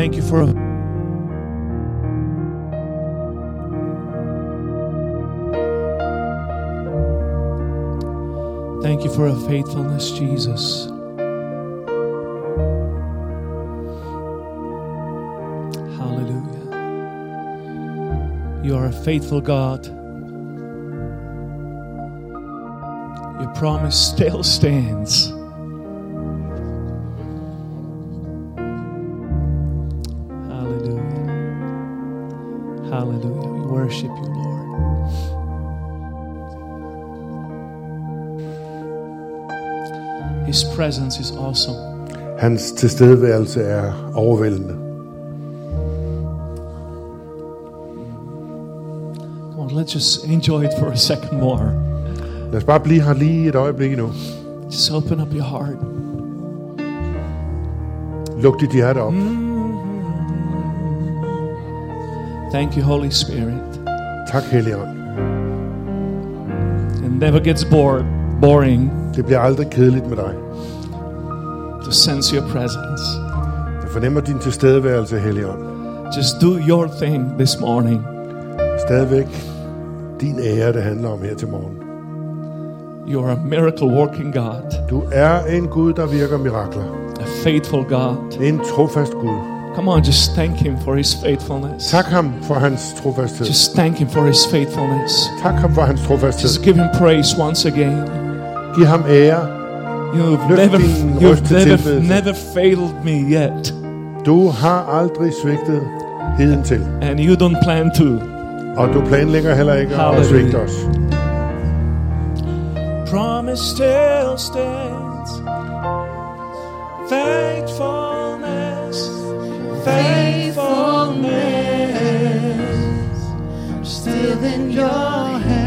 thank you for Thank you for a faithfulness, Jesus. Hallelujah. You are a faithful God. Your promise still stands. Presence is awesome. Hans tilstedeværelse er overvældende. Come on, let's just enjoy it for a second more. Lad os bare blive her lige et øjeblik nu. Just open up your heart. Luk dit hjerte op. Thank you, Holy Spirit. Tak, Helligånd. It never gets bored, boring Det bliver aldrig kedeligt med dig. To sense your presence. Jeg fornemmer din tilstedeværelse, Helligånd. Just do your thing this morning. Stadigvæk din ære, det handler om her til morgen. You are a miracle working God, Du er en Gud, der virker mirakler. a faithful God. En trofast Gud. Come on, just thank Him for His faithfulness. Tak ham for hans trofasthed. Just thank Him for His faithfulness. Tak ham for hans trofasthed. Just give Him praise once again. Giv ham ære. You've never, you've til never, tilbedelse. never failed me yet, Du har aldrig svigtet heden til. and you don't plan to. Og du planlægger heller ikke at Halleluja. svigte os. Promise still stands. Faithfulness, faithfulness. Still in your hands.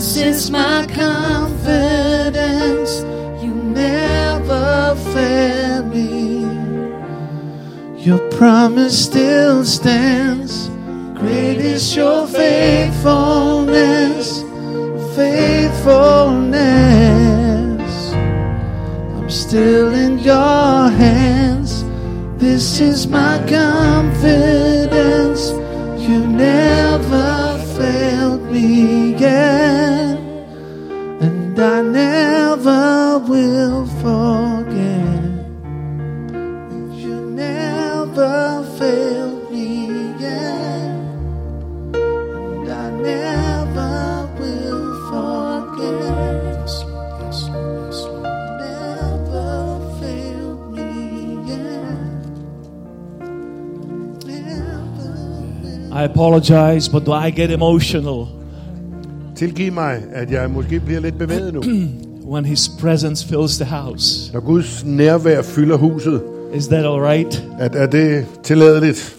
This is my confidence. You never fail me. Your promise still stands. Great is your faithfulness. Faithfulness. I'm still in your hands. This is my confidence. You never failed me and I never will forget. You never failed me yet, and I never will forget. Yes, Never failed me yet. Never. I apologize, but do I get emotional Tilgiv mig, at jeg måske bliver lidt bevæget nu. when His presence fills the house. Når Guds nærvær fylder huset, Is that all right? at er det tilladeligt?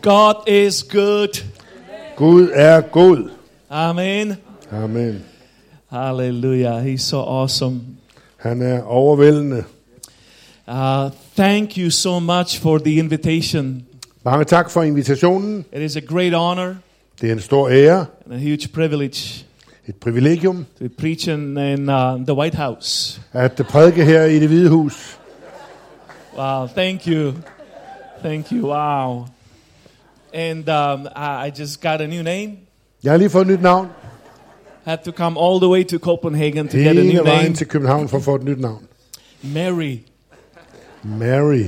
God is good. Gud er god. Amen. Amen. Hallelujah. He's so awesome. Han er overvældende. Uh, thank you so much for the invitation. Mange tak for invitationen. It is a great honor Det er en stor ære, a huge privilege et privilegium, to preach in, in uh, the White House. at prædike her i det hvide hus. Wow, thank you. Thank you. Wow. And um, I, I just got a new name. Jeg har lige fået et nyt navn. Had to come all the way to Copenhagen to get a new Hele vejen name. til København for at få et nyt navn. Mary. Mary.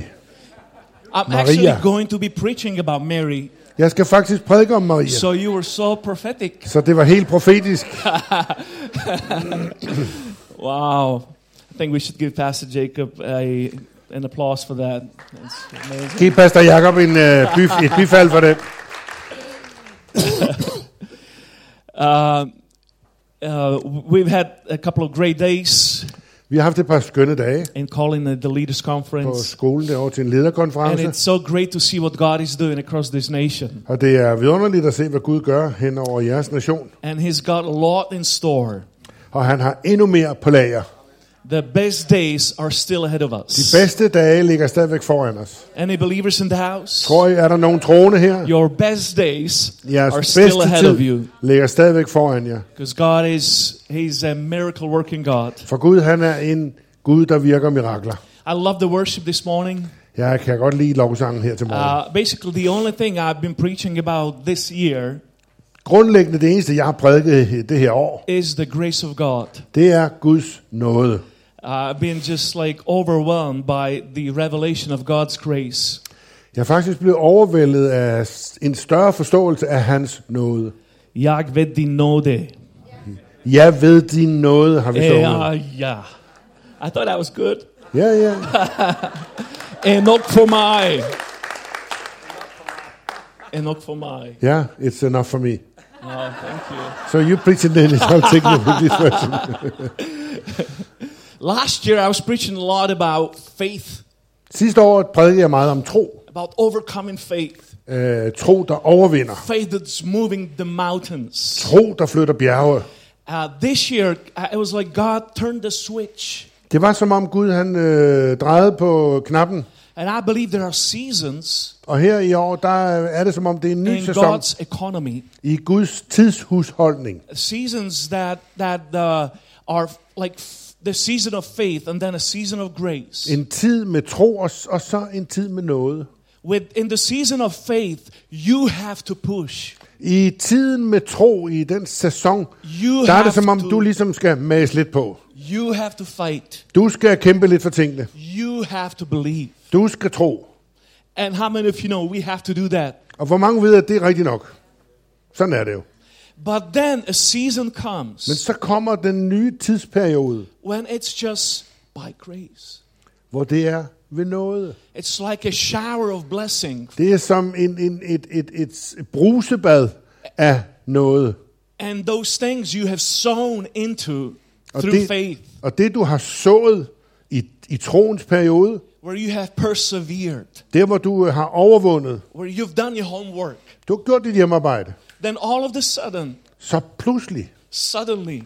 I'm Maria. actually going to be preaching about Mary. Jeg skal faktisk prædike om Maria. So you were so prophetic. Så det var helt profetisk. Wow. I think we should give Pastor Jacob a, an applause for that. That's amazing. Giv Pastor Jacob en, uh, byf, et bifald for det. Uh, uh, we've had a couple of great days Vi har haft et par skønne dage in calling it the Leaders på Conference. skolen derovre til en And lederkonference. it's so great to see what God is doing across this nation. Og det er vidunderligt at se, hvad Gud gør hen over jeres nation. And He's got a lot in store. Og han har endnu mere på lager. The best days are still ahead of De us. bedste dage ligger stadigvæk foran os. Any believers in the house? Tror I, er der nogen troende her? Your best days are Jeres still bedste ahead of you. ligger stadigvæk foran jer. Because God is, He's a miracle working God. For Gud, han er en Gud, der virker mirakler. I love the worship this morning. Jeg kan godt lide lovsangen her til morgen. Uh, basically, the only thing I've been preaching about this year Grundlæggende det eneste, jeg har prædiket det her år, is the grace of God. det er Guds nåde. Uh, I've been just like overwhelmed by the revelation of God's grace. Jeg er faktisk blevet overvældet af en større forståelse af hans nåde. Jag ved din nåde. Jeg ved din nåde, har vi sunget. Ja, ja. I thought that was good. Ja, ja. Er nok for mig. Er nok for mig. Ja, it's enough for me. Oh, thank you. So you preach in the I'll take the English version. Last year I was preaching a lot about faith, Sidste år prædikede jeg meget om tro. about overcoming faith. Øh, tro, der overvinder. Faith that's moving the mountains. Tro, der flytter bjerge. Uh, this year, uh, it was like God turned the switch. Det var som om Gud han øh, drejede på knappen. And I believe there are seasons Og her i år, der er det som om det er en ny in sæson God's economy. i Guds tidshusholdning. Seasons that, that uh, are like the season of faith and then a season of grace. En tid med tro, og, og så en tid med noget. With, in the season of faith, you have to push. I tiden med tro, i den sæson, You der er det som om, to- du ligesom skal mase lidt på. You have to fight. Du skal kæmpe lidt for tingene. You have to believe. Du skal tro. And how many of you know we have to do that? Og hvor mange ved, at det er rigtigt nok? Sådan er det jo. But then a season comes Men så kommer den nye tidsperiode, when it's just by grace. hvor det er ved noget. It's like a shower of blessing. Det er som en, en, et, et, et brusebad af noget. And those things you have sown into Og through det, faith, og det, du har sået i, i troens periode, where you have persevered, der hvor du har overvundet, where you've done your homework, du har gjort dit hjemmearbejde, then all of a sudden, så pludselig, suddenly,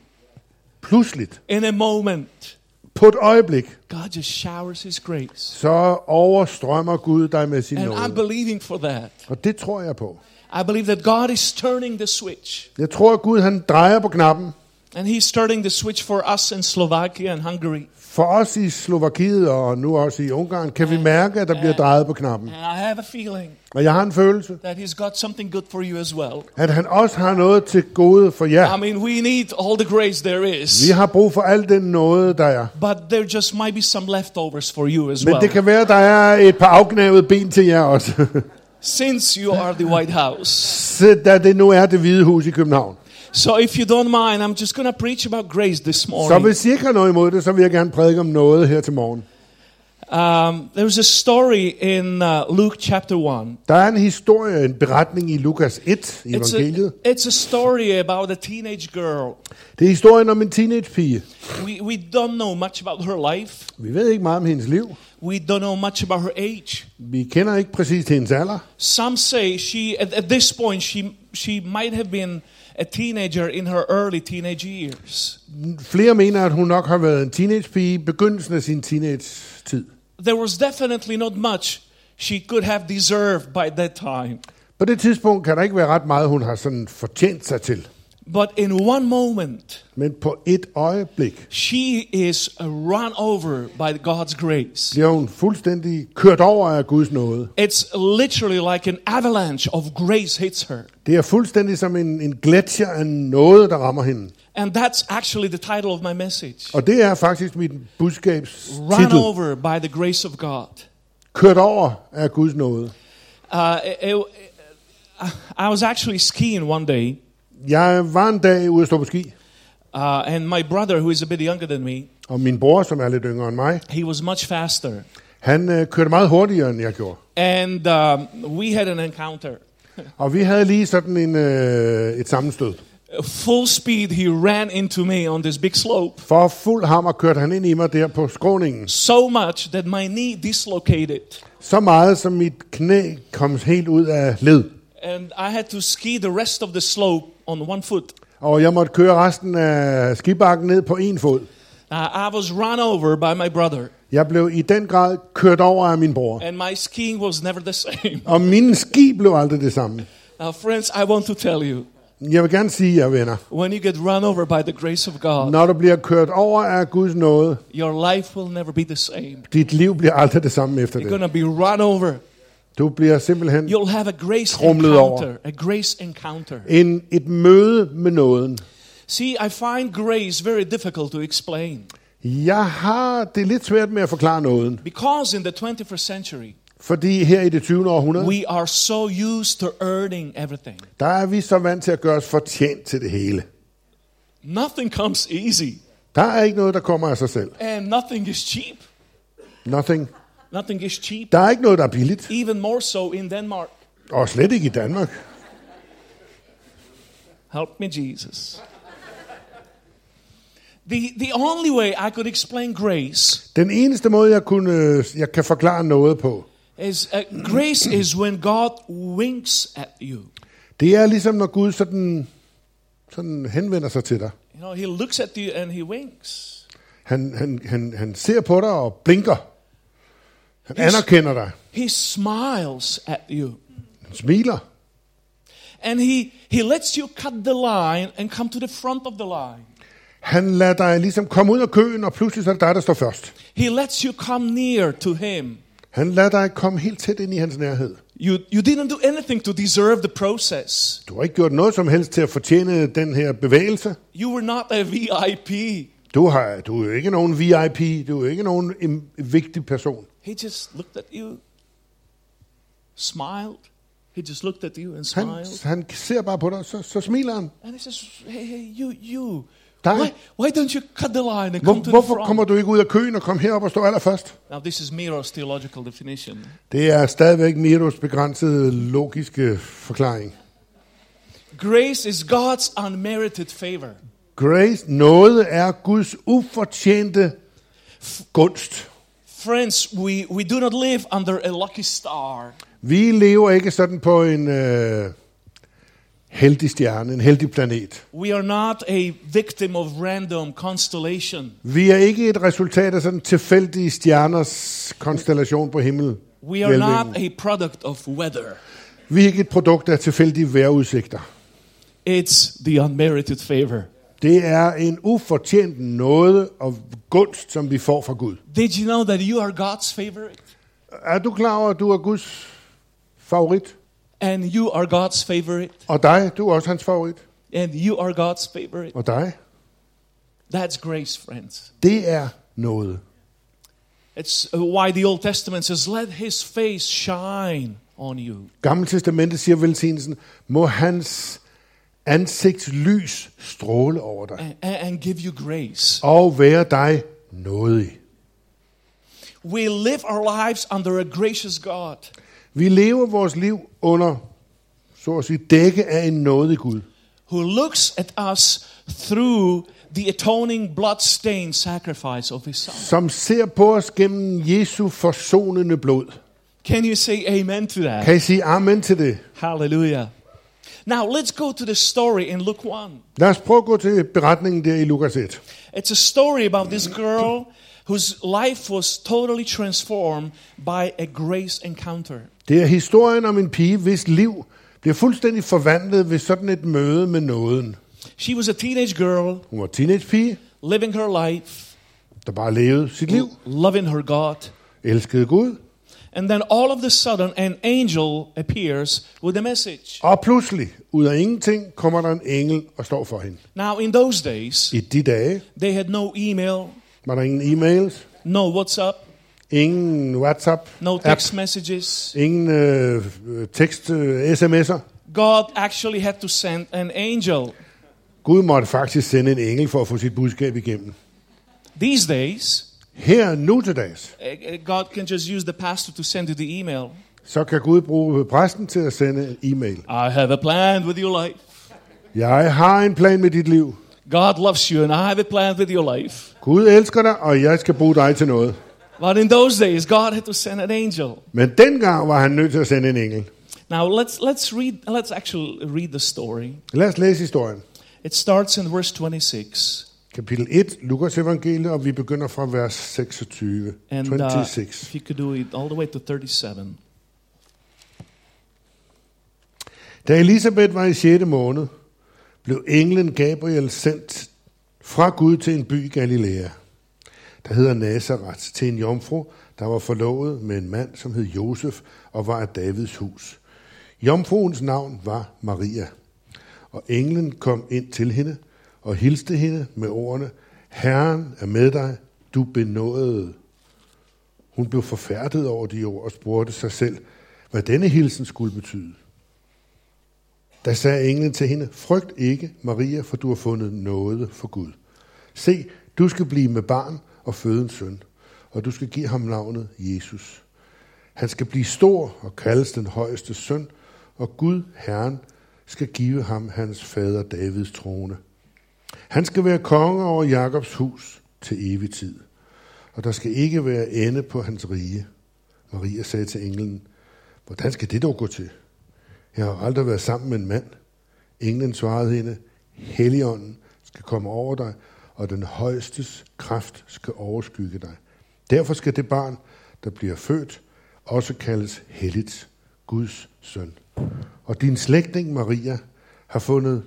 pludseligt, in a moment, på et øjeblik, God just showers His grace. så overstrømmer Gud dig med sin And I'm believing for that. Og det tror jeg på. I believe that God is turning the switch. Jeg tror, at Gud han drejer på knappen. And He's turning the switch for us in Slovakia and Hungary. For os i Slovakiet og nu også i Ungarn, kan vi mærke, at der bliver drejet på knappen. And I have a feeling Og jeg har en følelse, that He's got something good for you as well. at han også har noget til gode for jer. I mean, we need all the grace there is. Vi har brug for al den nåde, der er. But there just might be some leftovers for you as Men well. det kan være, der er et par afgnavede ben til jer også. Since you are the White House. Så da det nu er det hvide hus i København. So if you don't mind, I'm just going to preach about grace this Så morning. hvis I ikke har noget imod det, så vil jeg gerne prædike om noget her til morgen. Um, there's a story in uh, Luke chapter 1. Der er en historie, en beretning i Lukas 1 i It's evangeliet. a, it's a story about a teenage girl. Det er historien om en teenagepige. We, we don't know much about her life. Vi ved ikke meget om hendes liv. We don't know much about her age. Vi kender ikke præcis hendes alder. Some say she, at, at this point, she, she might have been a teenager in her early teenage years. Flere mener, at hun nok har været en teenagepige i begyndelsen af sin teenage-tid. There was definitely not much she could have deserved by that time. På det tidspunkt kan der ikke være ret meget, hun har sådan fortjent sig til. But in one moment, Men på et øjeblik she is run over by God's grace. bliver hun fuldstændig kørt over af Guds nåde. It's literally like an avalanche of grace hits her. Det er fuldstændig som en, en gletsjer af noget, der rammer hende. And that's actually the title of my message. Og det er faktisk mit budskabs Run titel. over by the grace of God. Kørt over af Guds nåde. Uh, it- it- I was actually skiing one day, Jeg var en dag ude at stå på ski, uh, and my brother, who is a bit younger than me, og min bror, som er lidt yngre end mig, he was much faster. han øh, kørte meget hurtigere, end jeg gjorde. And um, we had an encounter. Og vi havde lige sådan en, øh, et sammenstød. Full speed, he ran into me on this big slope. For fuld hammer kørte han ind i mig der på skråningen. So much that my knee dislocated. Så meget, som mit knæ kom helt ud af led. And I had to ski the rest of the slope on one foot. Og jeg måtte køre resten af skibakken ned på en fod. Uh, I was run over by my brother, Jeg blev i den grad kørt over af min bror. and my skiing was never the same. Og mine ski blev aldrig det samme. Now, friends, I want to tell you Jeg vil gerne sige jer, venner, when you get run over by the grace of God, når du bliver kørt over af Guds nåde, your life will never be the same. dit liv bliver aldrig det samme efter You're det. going to be run over. Du bliver simpelthen You'll have a grace Tromlet over. encounter. A grace encounter. en, et møde med nåden. See, I find grace very difficult to explain Jeg har det lidt svært med at forklare nåden, because in the 21st century, fordi her i det 20. århundrede, we are so used to earning everything. der er vi så vant til at gøre os fortjent til det hele. Nothing comes easy, Der er ikke noget, der kommer af sig selv. and nothing is cheap. Nothing. Nothing is cheap, Der er ikke noget, der er billigt. even more so in Denmark. Og slet ikke i Danmark. Help me, Jesus. The, the only way I could explain grace Den eneste måde, jeg, kunne, jeg kan forklare noget på, is uh, grace is when God winks at you. det er ligesom, når Gud sådan, sådan henvender sig til dig. You know, He looks at you and He winks. Han, han, han, han ser på dig og blinker. Han Yes. anerkender dig. He smiles at you. Han smiler. And he, he lets you cut the line and come to the front of the line. Han lader dig ligesom komme ud af køen, og pludselig så er det dig, der står først. He lets you come near to him. Han lader dig komme helt tæt ind i hans nærhed. You, you didn't do anything to deserve the process. Du har ikke gjort noget som helst til at fortjene den her bevægelse. You were not a VIP. Du, har, du er jo ikke nogen VIP, du er ikke nogen en vigtig person. He just looked at you, smiled. He just looked at you and Han, smiled. han ser bare på dig, så, så smiler han. And he says, hey, hey, you, you. Dig. Why, why don't you cut the line and Hvor, come to the hvorfor front? kommer du ikke ud af køen og kom herop og stå allerførst? Now, this is Miro's theological definition. Det er stadigvæk Miros begrænsede logiske forklaring. Grace is God's unmerited favor. Grace, noget er Guds ufortjente gunst. Friends, we, we do not live under a lucky star. Vi lever ikke sådan på en øh, heldig stjerne, en heldig planet. We are not a victim of random constellation. Vi er ikke et resultat af sådan tilfældige stjerners konstellation på himmel. We are not a product of weather. Vi er ikke et produkt af tilfældige vejrudsigter. It's the unmerited favor. Det er en ufortjent nåde og gunst, som vi får fra Gud. Did you know that you are God's favorite? Er du klar over, at du er Guds favorit? And you are God's favorite? Og dig, du er også hans favorit. And you are God's favorite? Og dig, That's grace, friends. det er noget. It's why the Old Testament says, Let his face shine on you. Gamle testamentet siger velsignelsen, må hans ansigts lys stråle over dig. and, and give you grace. Og være dig nådig. We live our lives under a gracious God Vi lever vores liv under, så at sige, dække af en nådig Gud. who looks at us through the atoning blood-stained sacrifice of his son. Som ser på os gennem Jesu forsonende blod. Can you say amen to that? Kan I sige amen til det? Hallelujah. Now let's go to the story in Luke 1. Lad os prøve at gå til beretningen der i Lukas 1. It's a story about this girl whose life was totally transformed by a grace encounter. Det er historien om en pige, hvis liv bliver fuldstændig forvandlet ved sådan et møde med nåden. She was a teenage girl Hun var teenagepige, living her life, der bare levede sit liv, loving her God. elskede Gud. And then all of a sudden, an angel appears with a message. Og pludselig, ud af ingenting, kommer der en engel og står for hende. Now, in those days, I de dage they had no email, var der ingen e-mails, no WhatsApp, ingen WhatsApp, no app, text messages. ingen øh, tekst, øh, sms'er. God actually had to send an angel. Gud måtte faktisk sende en engel for at få sit budskab igennem. These days, Her nu til dags, uh, God can just use the pastor to send you the email. så kan Gud bruge præsten til at sende en e-mail. I have a plan with your life. Jeg har en plan med dit liv. God loves you, and I have a plan with your life. Gud elsker dig, og jeg skal bruge dig til noget. But in those days, God had to send an angel. Men dengang var han nødt til at sende en engel. Now let's let's read. Let's actually read the story. Lad os læse historien. It starts in verse 26. Kapitel 1, Lukas evangeliet, og vi begynder fra vers 26. And uh, 26. if you could do it all the way to 37. Da Elisabeth var i 6. måned, blev englen Gabriel sendt fra Gud til en by i Galilea, der hedder Nazareth, til en jomfru, der var forlovet med en mand, som hed Josef og var af Davids hus. Jomfruens navn var Maria, og englen kom ind til hende og hilste hende med ordene, Herren er med dig, du benåede. Hun blev forfærdet over de ord og spurgte sig selv, hvad denne hilsen skulle betyde. Da sagde englen til hende, frygt ikke, Maria, for du har fundet noget for Gud. Se, du skal blive med barn og føde en søn, og du skal give ham navnet Jesus. Han skal blive stor og kaldes den højeste søn, og Gud, Herren, skal give ham hans fader Davids trone. Han skal være konge over Jakobs hus til evig tid, og der skal ikke være ende på hans rige. Maria sagde til englen, hvordan skal det dog gå til? Jeg har aldrig været sammen med en mand. Englen svarede hende, Helligånden skal komme over dig, og den højstes kraft skal overskygge dig. Derfor skal det barn, der bliver født, også kaldes helligt, Guds søn. Og din slægtning Maria har, fundet,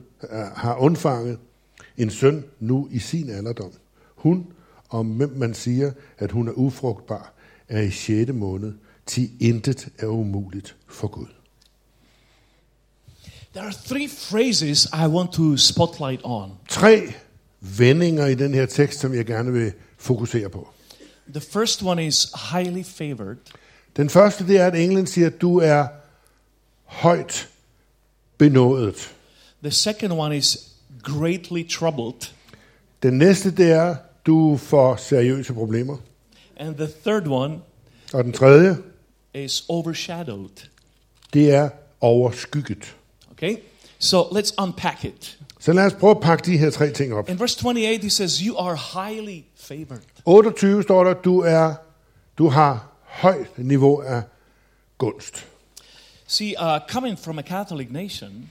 har undfanget en søn nu i sin alderdom. Hun, om hvem man siger, at hun er ufrugtbar, er i 6. måned, til intet er umuligt for Gud. There are three phrases I want to spotlight on. Tre vendinger i den her tekst, som jeg gerne vil fokusere på. The first one is highly favored. Den første, det er, at englen siger, at du er højt benådet. The second one is greatly troubled. Den næste, det er, du får seriøse problemer. And the third one Og den tredje, is overshadowed. det er overskygget. Okay? So let's unpack it. Så lad os prøve at pakke de her tre ting op. In verse 28, he says, You are highly favored. 28 står der, du er, du har højt niveau af gunst. See, uh, coming from a Catholic nation,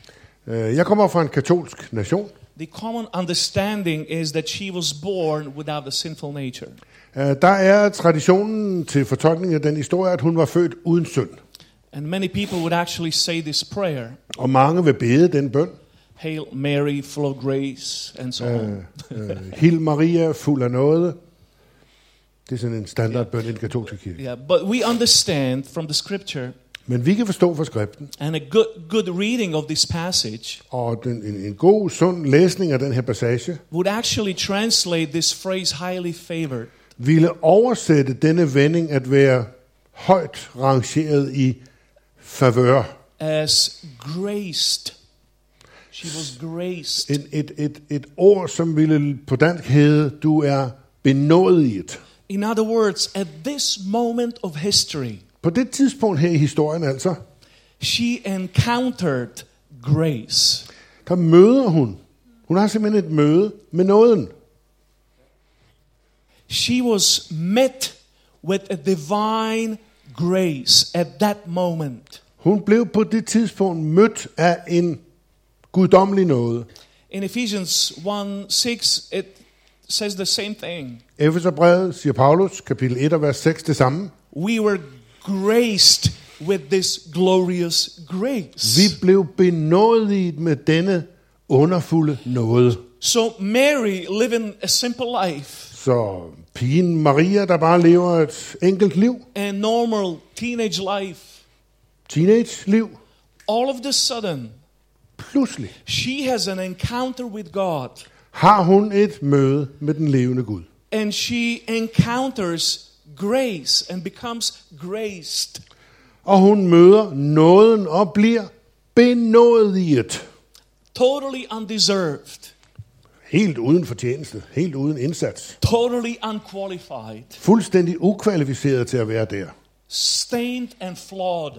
Øh, Jeg kommer fra en katolsk nation. The common understanding is that she was born without a sinful nature. Øh, Der er traditionen til fortolkning af den historie, at hun var født uden synd. And many people would actually say this prayer Og mange vil bede den bøn. Hail Mary, full of grace, and so on. Øh, øh, Hil Maria, fuld af noget. Det er sådan en standardbøn i den katolske kirke. Yeah, but we understand from the scripture Men vi kan forstå fra skriften, and a good, good reading of this passage og den, en, en god, sund læsning af den her passage, would actually translate this phrase highly favored ville oversætte denne vending at være højt rangeret i favør. as graced. She was graced. En, et, et, et ord, som ville på dansk hedde, du er benådet. In other words, at this moment of history, På det tidspunkt her i historien altså, she encountered grace. der møder hun. Hun har simpelthen et møde med nåden. She was met with a divine grace at that moment. Hun blev på det tidspunkt mødt af en guddommelig nåde. In Ephesians 1 6, it says the same thing. Efeserbrevet siger Paulus, kapitel 1 og vers 6 det samme. We were graced with this glorious grace. Vi blev benådet med denne underfulde nåde. So Mary living a simple life, Så pigen Maria, der bare lever et enkelt liv, a normal teenage life, teenage-liv, all of the sudden pludselig she has an encounter with God har hun et møde med den levende Gud. and she encounters grace and becomes graced. Og hun møder nåden og bliver benådet. Totally undeserved, Helt uden fortjeneste, helt uden indsats. totally unqualified, Fuldstændig ukvalificeret til at være der. stained and flawed.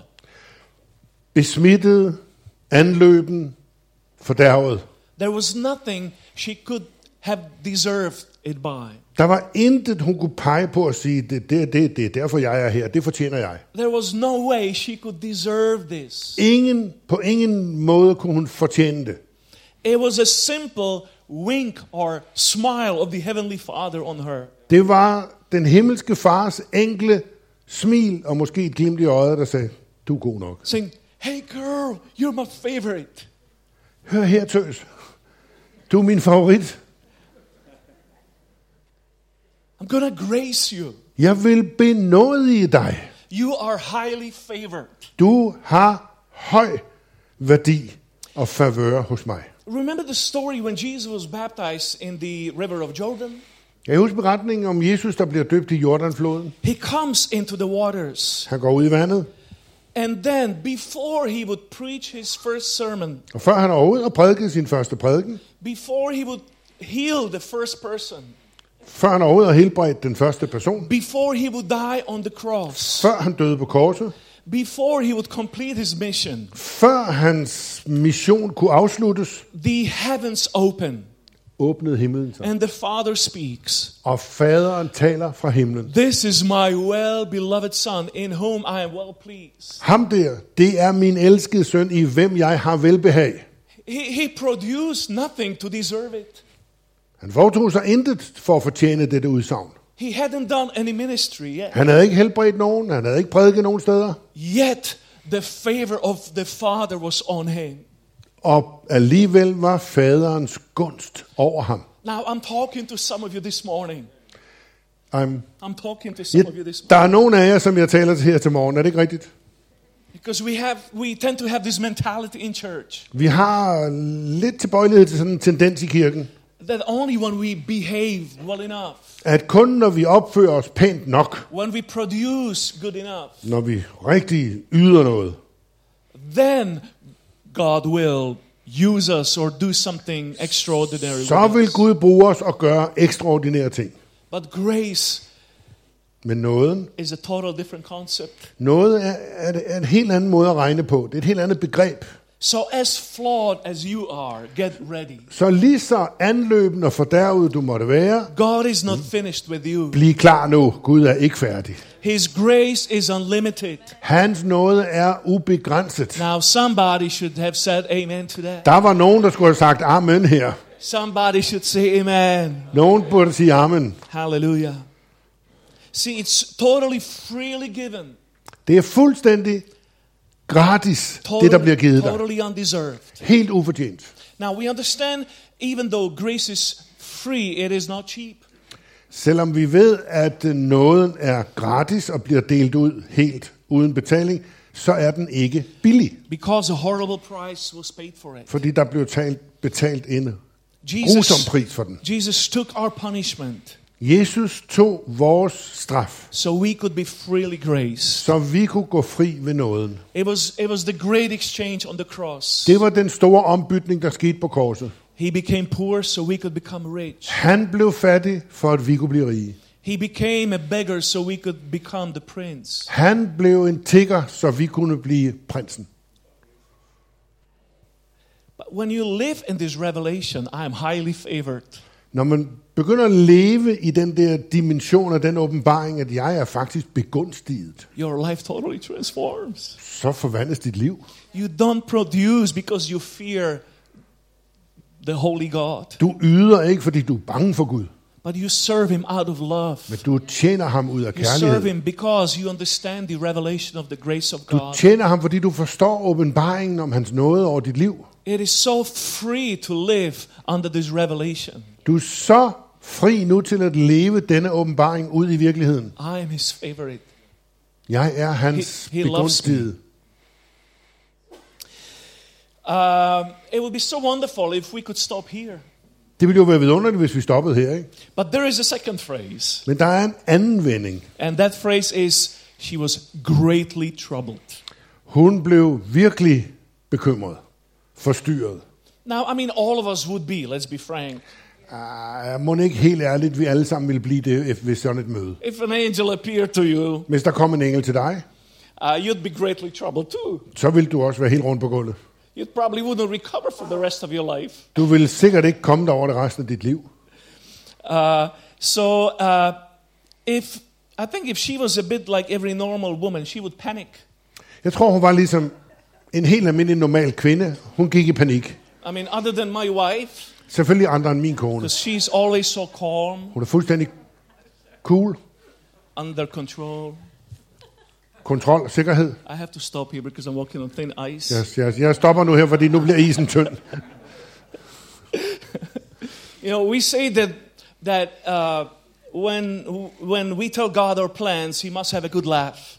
Besmittet, anløben, fordærvet. There was nothing she could have deserved it by. Der var intet, hun kunne pege på og sige, det, det, det, det er derfor jeg er her, det fortjener jeg. There was no way she could deserve this. Ingen, på ingen måde kunne hun fortjene det. It was a simple wink or smile of the Heavenly Father on her. Det var den himmelske fars enkle smil og måske et glimt i øjet, der sagde, du er god nok. saying, Hey girl, you're my favorite. Hør her, tøs. Du er min favorit. I'm gonna grace you. Jeg vil benådige dig. You are highly favored. Du har høj værdi og favør hos mig. Remember the story when Jesus was baptized in the river of Jordan? Jeg husker beretningen om Jesus, der bliver døbt i Jordanfloden. He comes into the waters, Han går ud i vandet, and then before he would preach his first sermon, og før han er ud og prædikede sin første prædiken, before he would heal the first person, før han er ud og helbredt den første person, before he would die on the cross, før han døde på korset, before he would complete his mission, før hans mission kunne afsluttes, the heavens open åbnede himlen sig. and the Father speaks. Og faderen taler fra himlen. This is my well beloved Son, in whom I am well pleased. Ham der, det er min elskede søn, i hvem jeg har velbehag. He, he produced nothing to deserve it. Han foretog sig intet for at fortjene dette udsagn. He hadn't done any ministry yet. Han havde ikke helbredt nogen, han havde ikke prædiket nogen steder. Yet the favor of the Father was on him. Og alligevel var faderens gunst over ham. Now I'm talking to some of you this morning. I'm, I'm talking to some ja, of you this der morning. er nogen af jer, som jeg taler til her til morgen. Er det ikke rigtigt? Because we have we tend to have this mentality in church Vi har lidt tilbøjelighed til sådan en tendens i kirken, that only when we behave well enough, at kun når vi opfører os pænt nok, when we produce good enough, når vi rigtig yder noget, then God will use us or do something extraordinary. så vil us. Gud bruge os og gøre ekstraordinære ting. But grace Men nåden, is a total different concept. noget er, er, er en helt anden måde at regne på. Det er et helt andet begreb. So as flawed as you are, get ready. Så lige så anløbende og fordærvet du måtte være, God is not finished with you. bliv klar nu. Gud er ikke færdig. His grace is unlimited. Hans nåde er ubegrænset. Now somebody should have said amen to that. Der var nogen, der skulle have sagt amen her. Somebody should say amen. Nogen burde sige amen. Hallelujah. See, it's totally freely given. Det er fuldstændig gratis, det der bliver givet dig. totally undeserved. Helt ufortjent. Now we understand, even though grace is free, it is not cheap. Selvom vi ved, at nåden er gratis og bliver delt ud helt uden betaling, så er den ikke billig, Because a horrible price was paid for it. fordi der blev talt, betalt en grusom pris for den. Jesus took our punishment Jesus tog vores straf, so we could be freely graced. så vi kunne gå fri ved nåden. It was, it was the great exchange on the cross. Det var den store ombytning, der skete på korset. He became poor so we could become rich. Han blev fattig, for at vi kunne blive rige. He became a beggar so we could become the prince. Han blev en tigger, så vi kunne blive prinsen. But when you live in this revelation, I am highly favored. Når man begynder at leve i den der dimension af den åbenbaring, at jeg er faktisk begunstiget, Your life totally transforms. så forvandles dit liv. You don't produce because you fear the holy God, Du yder ikke, fordi du er bange for Gud, but you serve Him out of love. men du tjener ham ud af You serve kærlighed. Him because you understand the revelation of the grace of Du God. tjener ham, fordi du forstår åbenbaringen om hans nåde over dit liv. It is so free to live under this revelation. Du er så fri nu til at leve denne åbenbaring ud i virkeligheden. I am His favorite. Jeg er hans He- he begunstigede. Um, it would be so wonderful if we could stop here. Det ville jo være vidunderligt, hvis vi stoppede her, ikke? But there is a second phrase, Men der er en anden vending. and that phrase is she was greatly troubled. Hun blev virkelig bekymret, forstyrret. Now, I mean, all of us would be, let's be frank. Uh, må ikke helt ærligt, vi alle sammen ville blive det ved sådan et møde. If an angel appeared to you, Hvis der kom en engel til dig, uh, you'd be greatly troubled too. så ville du også være helt rundt på gulvet. You probably wouldn't recover for the rest of your life. Du ville sikkert ikke komme der over det resten af dit liv. Uh, so, uh, if I think if she was a bit like every normal woman, she would panic. Jeg tror, hun var ligesom en helt almindelig normal kvinde. Hun gik i panik. I mean, other than my wife, Selvfølgelig andre end min kone. because she's always so calm, Hun er fuldstændig cool. under control. Kontrol, sikkerhed. I have to stop here because I'm walking on thin ice. Jeg, jeg, jeg stopper nu her, fordi nu bliver isen tynd. You know, we say that that uh, when when we tell God our plans, He must have a good laugh.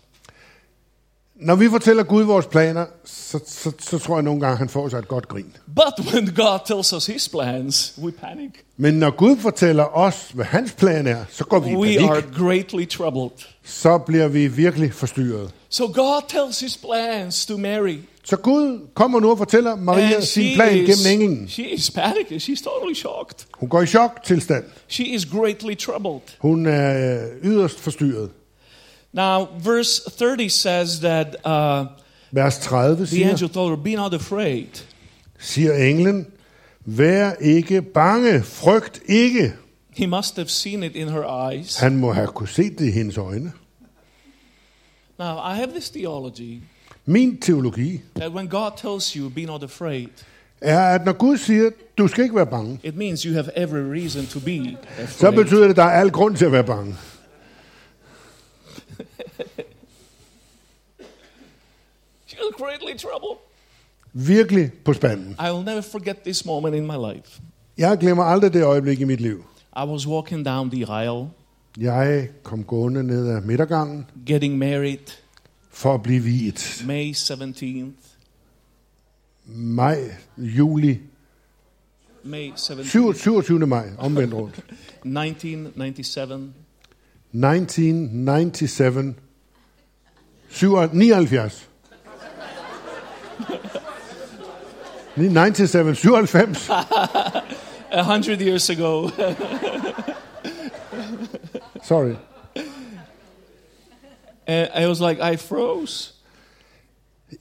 Når vi fortæller Gud vores planer, så, så, så tror jeg nogle gange, han får sig et godt grin. But when God tells us His plans, we panic. Men når Gud fortæller os, hvad hans plan er, så går vi i We panik. are greatly troubled. Så bliver vi virkelig forstyrret. So God tells His plans to Mary. Så Gud kommer nu og fortæller Maria And sin plan is, gennem englen. she is panicking. She's totally shocked. Hun går i chok-tilstand. She is greatly troubled. Hun er øh, yderst forstyrret. Now, verse 30 says that uh, Vers 30 the siger, angel told her, Be not afraid. siger englen, vær ikke bange, frygt ikke. He must have seen it in her eyes. Han må have kunne se det i hendes øjne. Now, I have this theology Min teologi that when God tells you, Be not afraid, er, at når Gud siger, du skal ikke være bange, it means you have every reason to be så afraid. betyder det, at der er al grund til at være bange. She was greatly troubled. Virkelig på spanden. I will never forget this moment in my life. Jeg glemmer aldrig det øjeblik i mit liv. I was walking down the aisle, Jeg kom gående ned ad midtergangen getting married, for at blive viet. May 17th. Maj, juli, May 17th, 7, 27. maj, omvendt rundt. 1997. 1997. 79. 97, 97. A hundred years ago. Sorry. and I was like, I froze.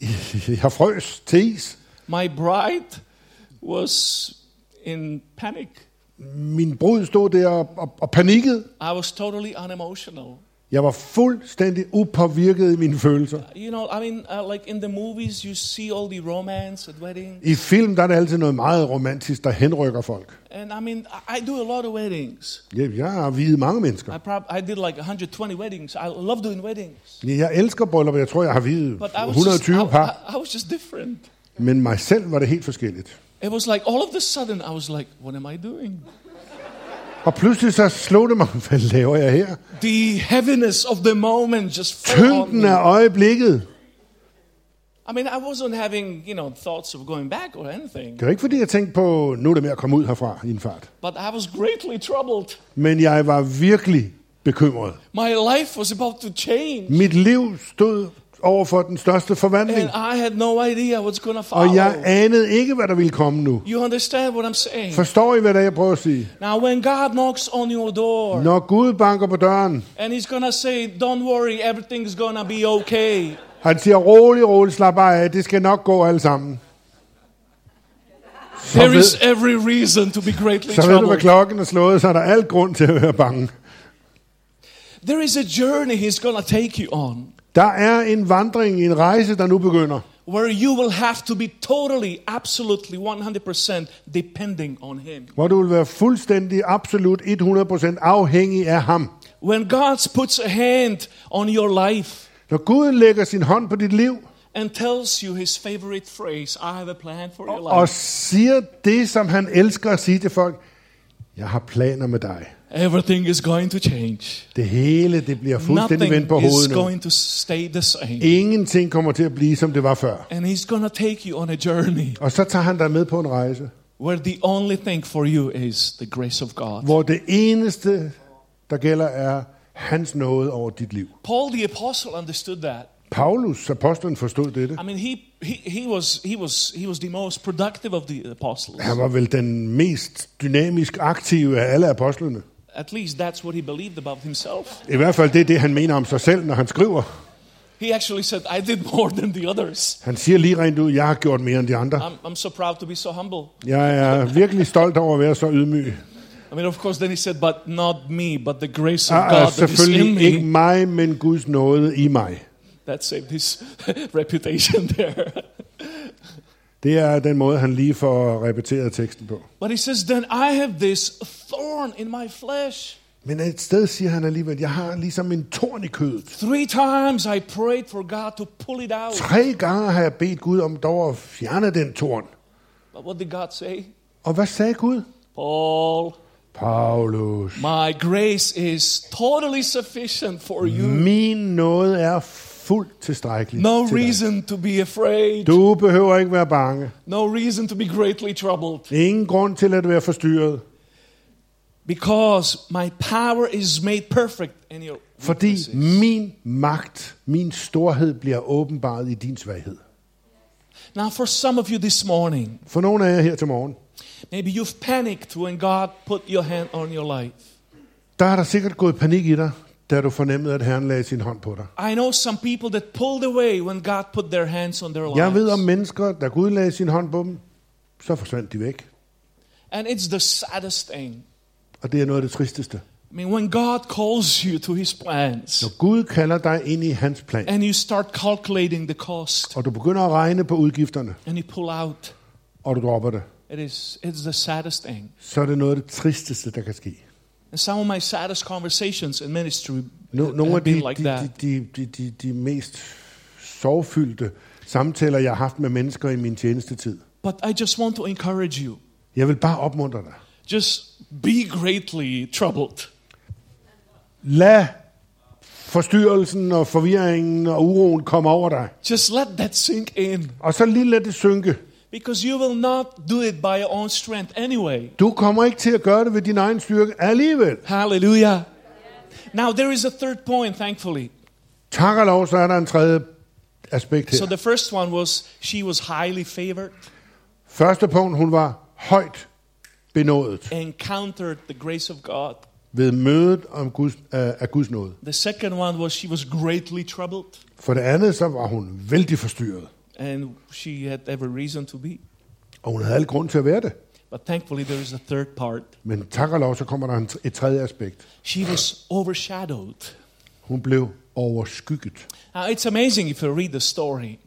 Jeg frøs is. My bride was in panic. Min brud stod der og, og, panikkede. I was totally unemotional. Jeg var fuldstændig upåvirket i mine følelser. You know, I mean, uh, like in the movies, you see all the romance at weddings. I film der er det altid noget meget romantisk, der henrykker folk. And I mean, I- do a lot of weddings. Jeg, jeg har videt mange mennesker. I, prob- I did like 120 weddings. I love doing weddings. Jeg elsker bryllupper. Jeg tror, jeg har videt But I was, just, I, 120 par. I, I was just different. Men mig selv var det helt forskelligt. It was like all of a sudden, I was like, what am I doing? Og pludselig så slog det mig, hvad laver jeg her? The heaviness of the moment just Tyngden af øjeblikket. I mean, I wasn't having, you know, thoughts of going back or anything. Det var ikke fordi, jeg tænkte på, nu er det med at komme ud herfra i en fart. But I was greatly troubled. Men jeg var virkelig bekymret. My life was about to change. Mit liv stod over for den største forvandling. And I had no idea what's to follow. Og jeg anede ikke, hvad der ville komme nu. You understand what I'm saying? Forstår I, hvad det er, jeg prøver at sige? Now, when God knocks on your door Når Gud banker på døren, and He's to say, Don't worry, everything's to be okay. han siger, rolig, rolig, slap af, det skal nok gå alle sammen. Så There ved, is every reason to be greatly så ved du, hvad klokken er slået, så er der al grund til at være bange. There is a journey He's to take you on Der er en vandring, en rejse, der nu begynder. where you will have to be totally, absolutely, 100% depending on Him. Hvor du vil være fuldstændig, absolut, 100% afhængig af ham. When God puts a hand on your life Når Gud lægger sin hånd på dit liv, and tells you His favorite phrase, I have a plan for your og life, siger det, som han elsker at sige til folk, jeg har planer med dig. Everything is going to change. Det hele, det bliver fuldstændig Nothing vendt på is hovedet nu. going to stay the same. Ingenting kommer til at blive, som det var før. And He's going to take you on a journey Og så tager han dig med på en rejse, where the only thing for you is the grace of God. hvor det eneste, der gælder, er hans nåde over dit liv. Paul the apostle understood that. Paulus, apostlen, forstod dette. I mean, he, he, he, was, he, was, he was the most productive of the apostles. Han var vel den mest dynamisk aktive af alle apostlene. At least that's what he believed about himself. I hvert fald det er det, han mener om sig selv, når han skriver. He actually said, I did more than the others. Han siger lige rent ud, jeg har gjort mere end de andre. I'm, I'm so proud to be so humble. Jeg er virkelig stolt over at være så ydmyg. I mean, of course, then he said, but not me, but the grace of Og er God that is in selvfølgelig ikke me. mig, men Guds nåde i mig. That saved his reputation there. Det er den måde, han lige får repeteret teksten på. But he says, then I have this thorn in my flesh. Men et sted siger han alligevel, jeg har ligesom en torn i kødet. Three times I prayed for God to pull it out. Tre gange har jeg bedt Gud om dog at fjerne den torn. But what did God say? Og hvad sagde Gud? Paul, Paulus, my grace is totally sufficient for you. min nåde er fuldt tilstrækkelig No til dig. reason to be afraid. Du behøver ikke være bange. No reason to be greatly troubled. Ingen grund til at være forstyrret. Because my power is made perfect in your Fordi weaknesses. min magt, min storhed bliver åbenbaret i din svaghed. Now, for some of you this morning, For nogle af jer her til morgen, maybe you've panicked when God put your hand on your life. der har der sikkert gået panik i dig, da du fornemmede, at Herren lagde sin hånd på dig. I know some people that pulled away when God put their hands on their lives. Jeg ved om mennesker, der Gud lagde sin hånd på dem, så forsvandt de væk. And it's the saddest thing. Og det er noget af det tristeste. I mean, when God calls you to his plans Når Gud kalder dig ind i hans plan, and you start calculating the cost og du begynder at regne på udgifterne, and you pull out, og du dropper det, it is it's the saddest thing. så er det noget af det tristeste, der kan ske. And some of my saddest conversations in ministry No, nogle af de, like de, de, de, de, de mest sorgfyldte samtaler, jeg har haft med mennesker i min tjenestetid. But I just want to encourage you. Jeg vil bare opmuntre dig. Just be greatly troubled. Lad forstyrrelsen og forvirringen og uroen komme over dig. Just let that sink in. Og så lige lad det synke. Because you will not do it by your own strength anyway. Du kommer ikke til at gøre det ved din egen styrke alligevel. Hallelujah. Now, there is a third point, thankfully. Tak og lov, så er der en tredje aspekt her. So the first one was she was highly favored, Første punkt, hun var højt benådet encountered the grace of God. ved mødet om Guds, af, af Guds nåde. The second one was she was greatly troubled, For det andet, så var hun vældig forstyrret. And she had every reason to be. Og hun havde al grund til at være det. But thankfully, there is a third part. Men tak og lov, så kommer der en, et tredje aspekt. She was overshadowed. Hun blev overskygget. Now, it's amazing if you read the story.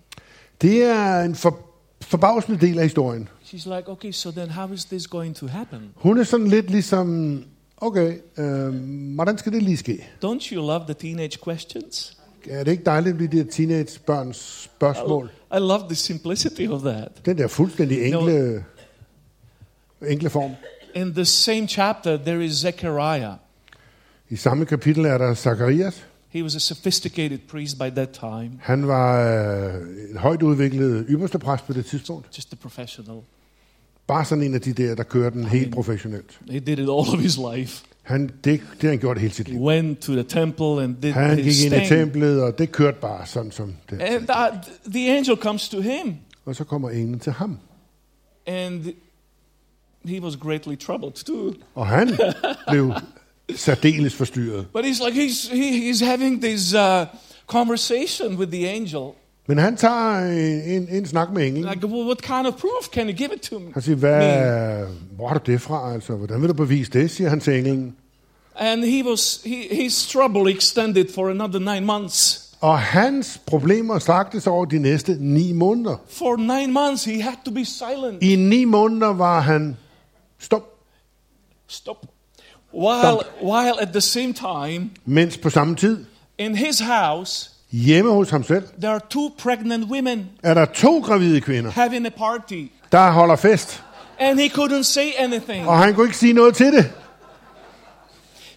Det er en for, forbavsende del af historien. She's like, okay, so then how is this going to happen? Hun er sådan lidt ligesom, okay, øh, hvordan skal det lige ske? Don't you love the teenage questions? Er det ikke dejligt med de der teenage-børns spørgsmål? I love the simplicity of that. Den der fuldstændig enkle, enkle form. In the same chapter, there is Zechariah. I samme kapitel er der Zacharias. He was a sophisticated priest by that time, Han var øh, en højt udviklet ypperste præst på det tidspunkt. just a professional. Bare sådan en af de der, der kører den helt professionelt. He did it all of his life. Han, det, det har han gjort hele sit liv. went to the temple and did Han gik ind i templet, og det kørte bare sådan som det. And uh, the angel comes to him, Og så kommer englen til ham. and he was greatly troubled too. Og han blev særdeles forstyrret. But he's like he's he, he's having this uh, conversation with the angel. Men han tager en, en, en snak med englen. Like, what kind of proof can you give it to me? Han siger, hvad, hvor har du det fra? Altså, hvordan vil du bevise det, siger han til englen. And he was he, his trouble extended for another nine months. Og hans problemer strakte sig over de næste ni måneder. For nine months, he had to be silent. I ni måneder var han stum, Stop. While while at the same time, mens på samme tid, in his house, hjemme hos ham selv, there are two pregnant women er der to gravide kvinder, having a party, der holder fest. and he couldn't say anything. Og han kunne ikke sige noget til det.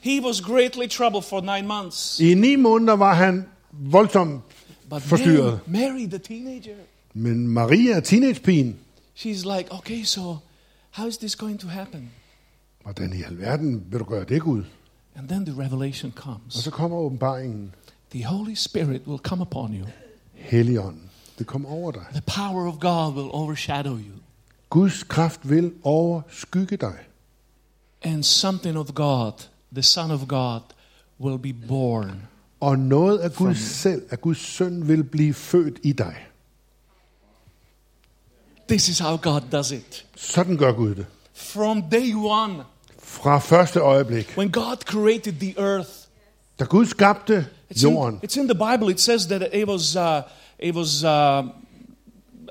He was greatly troubled for nine months. I ni måneder var han voldsomt But Mary, forstyrret. Mary, the teenager, Men Maria, teenagepigen, she's like, okay, so how is this going to happen? hvordan i alverden vil du gøre det, Gud? And then the revelation Og comes. så kommer åbenbaringen. The Holy Spirit will come upon you. Helligånden. Det kommer over dig. The power of God will overshadow you. Guds kraft vil overskygge dig. And something of God, the Son of God, will be born. Og noget af Gud selv, af Guds søn, vil blive født i dig. This is how God does it. Sådan gør Gud det. From day one, Fra første øjeblik. when God created the earth, Da Gud skabte it's in, jorden, it's in the Bible. It says that it was, uh, it was, uh,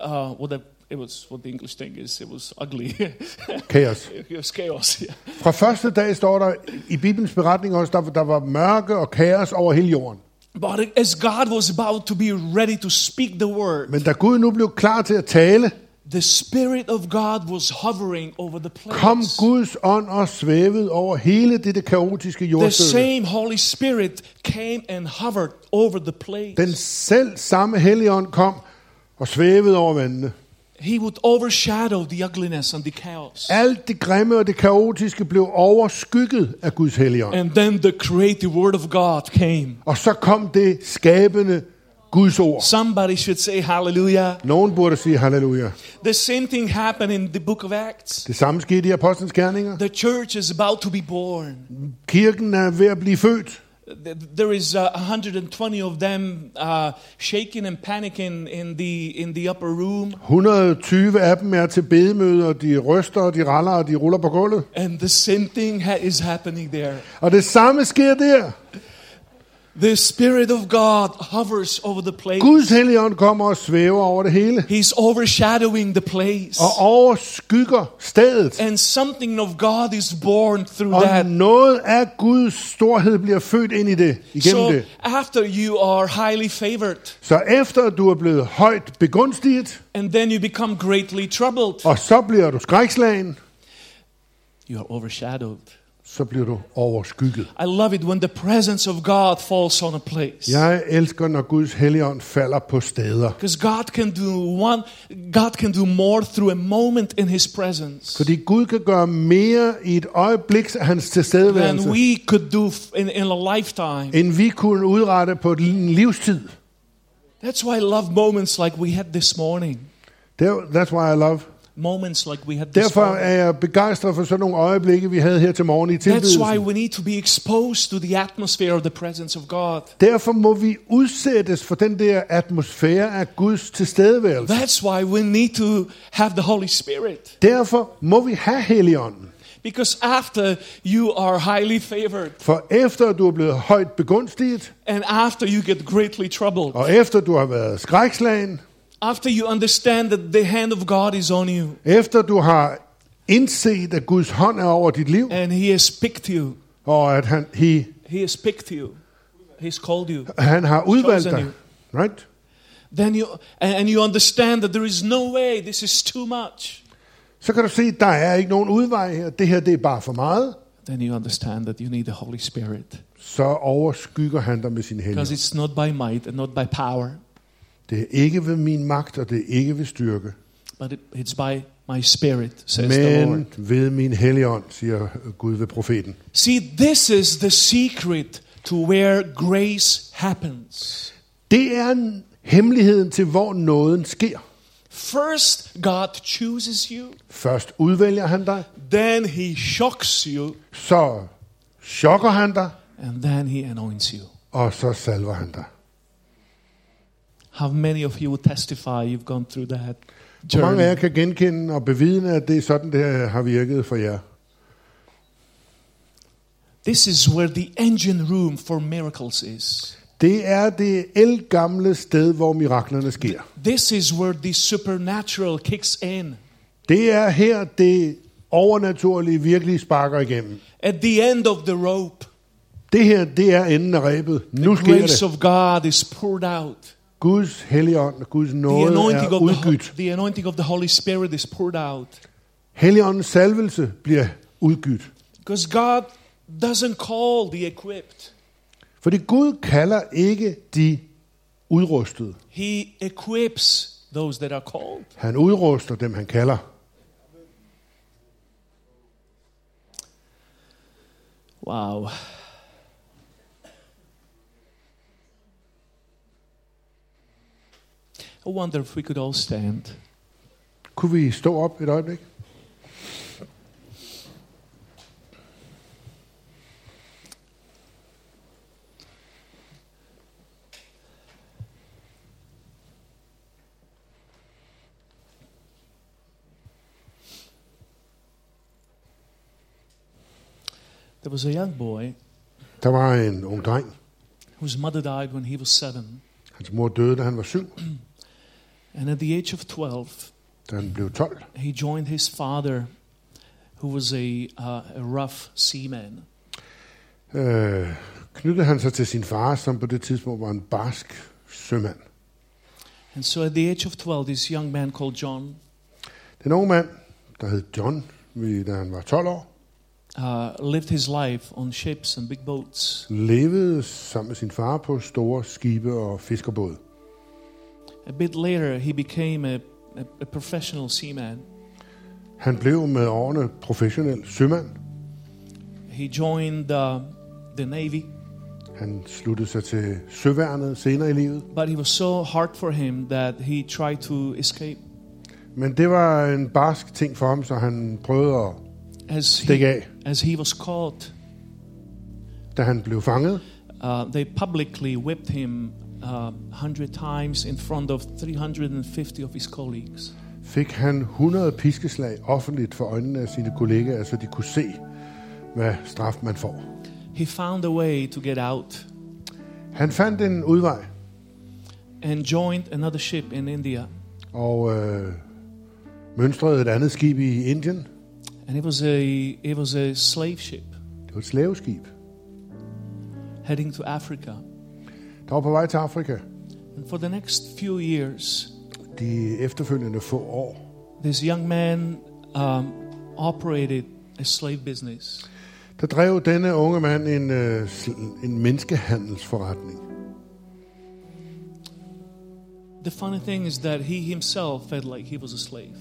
uh, what the, it was, what the English thing is. It was ugly. kaos. it was chaos. Yeah. Fra første dag står der i Bibelens beretning også, der, der var mørke og kaos over hele jorden. But as God was about to be ready to speak the word, Men da Gud nu blev klar til at tale, the Spirit of God was hovering over the place. kom Guds ånd og svævede over hele dette kaotiske The jordstykke. same Holy Spirit came and hovered over the place. Den selv samme helligånd kom og svævede over vandene. He would overshadow the ugliness and the chaos. Alt det grimme og det kaotiske blev overskygget af Guds helligånd. And then the creative word of God came. Og så kom det skabende Guds ord. Somebody should say hallelujah. Nogen burde sige halleluja. The same thing happened in the book of Acts. Det samme skete i Apostlenes Gerninger. The church is about to be born. Kirken er ved at blive født. Th- There is uh, 120 of them uh, shaking and panicking in the in the upper room, 120 af dem er til bedemøder, de ryster, og de raller, og de ruller på gulvet. and the same thing ha- is happening there. Og det samme sker der. The Spirit of God hovers over the place. Guds helligånd kommer og svæver over det hele. He's overshadowing the place. Og overskygger stedet. And something of God is born through Og that. noget af Guds storhed bliver født ind i det, igennem So det. after you are highly favored, Så efter du er blevet højt begunstiget, and then you become greatly troubled, og så bliver du skrækslagen, you are overshadowed. Så bliver du overskygget. I love it when the presence of God falls on a place. Jeg elsker, når Guds helligånd falder på steder. Because God can do one God can do more through a moment in his presence Fordi Gud kan gøre mere i et øjeblik af hans than tilstedeværelse, we could do in, in a lifetime. end vi kunne udrette på en livstid. That's why I love moments like we had this morning. That's why I love. Moments like we had this Derfor er jeg begejstret for sådan nogle øjeblikke, vi havde her til morgen i That's why tilbedelsen. we need to be exposed to the atmosphere of the presence of God. Derfor må vi udsættes for den der atmosfære af Guds tilstedeværelse. That's why we need to have the Holy Spirit. Derfor må vi have helligånden. Because after you are highly favored For efter du er blevet højt begunstiget, and after you get greatly troubled, og efter du har været skrækslagen, after you understand that the hand of God is on you. Efter du har indset, at Guds hånd er over dit liv, and He has picked you, og at han, he, He has picked you, He's called you, han har udvalgt dig, right? then you and you understand that there is no way. This is too much. så kan du se, der er ikke nogen udvej her. Det her, det er bare for meget. Then you understand that you need the Holy Spirit. Så overskygger han dig med sin because it's not by might and not by power, Det er ikke ved min magt, og det er ikke ved styrke, but it, it's by my Spirit, says the Lord. men ved min helligånd, siger Gud ved profeten. See, this is the secret to where grace happens. Det er en- hemmeligheden til, hvor nåden sker. First, God chooses you, Først udvælger han dig, then He shocks you, så chokker han dig, and then He anoints you. og så salver han dig. How many of you would testify you've gone through that Hvor mange af jer journey? kan genkende og bevidne, at det er sådan, det her har virket for jer? This is where the engine room for miracles is. Det er det elgamle sted, hvor miraklerne sker. This is where the supernatural kicks in. Det er her, det overnaturlige virkelig sparker igennem. At the end of the rope, Det her, det er enden af rebet. Nu the sker grace det. of God is poured out. Guds helligånd og Guds nåde er of the, udgydt. the anointing of the Holy Spirit is poured out. Helligåndens salvelse bliver udgydt. Because God doesn't call the equipped, Fordi Gud kalder ikke de udrustede. He equips those that are called. Han udruster dem, han kalder. Wow. I wonder if we could all stand. Kunne vi stå op et øjeblik? There was a young boy Der var en ung dreng. whose mother died when he was seven. Hans mor døde, da han var syv. And at the age of 12, han blev 12, he joined his father, who was a, uh, a rough seaman. øh, knyttede han sig til sin far, som på det tidspunkt var en barsk sømand. And so at the age of 12, this young man called John Den unge mand, der hed John, vi- da han var 12 år, uh, lived his life on ships and big boats. levede sammen med sin far på store skibe og fiskerbåde. A bit later, he became a, a, a professional seaman. Han blev med årene professionel sømand. He joined uh, the Navy, Han sluttede sig til søværnet senere i livet. but it was so hard for him that he tried to escape. Men det var en barsk ting for ham, så han prøvede at As stikke he, af. as he was caught, Da han blev fanget, uh, they publicly whipped him uh, 100 times in front of 350 of his colleagues. fik han 100 piskeslag offentligt for øjnene af sine kollegaer, så de kunne se, hvad straf man får. He found a way to get out Han fandt en udvej, and joined another ship in India. og øh, mønstrede et andet skib i Indien. And it was a, it was a slave ship Det var et slaveskib, heading to Africa. Der var på vej til Afrika. And for the next few years, De efterfølgende få år, this young man um, operated a slave business. der drev denne unge mand en, øh, en menneskehandelsforretning. The funny thing is that he himself felt like he was a slave.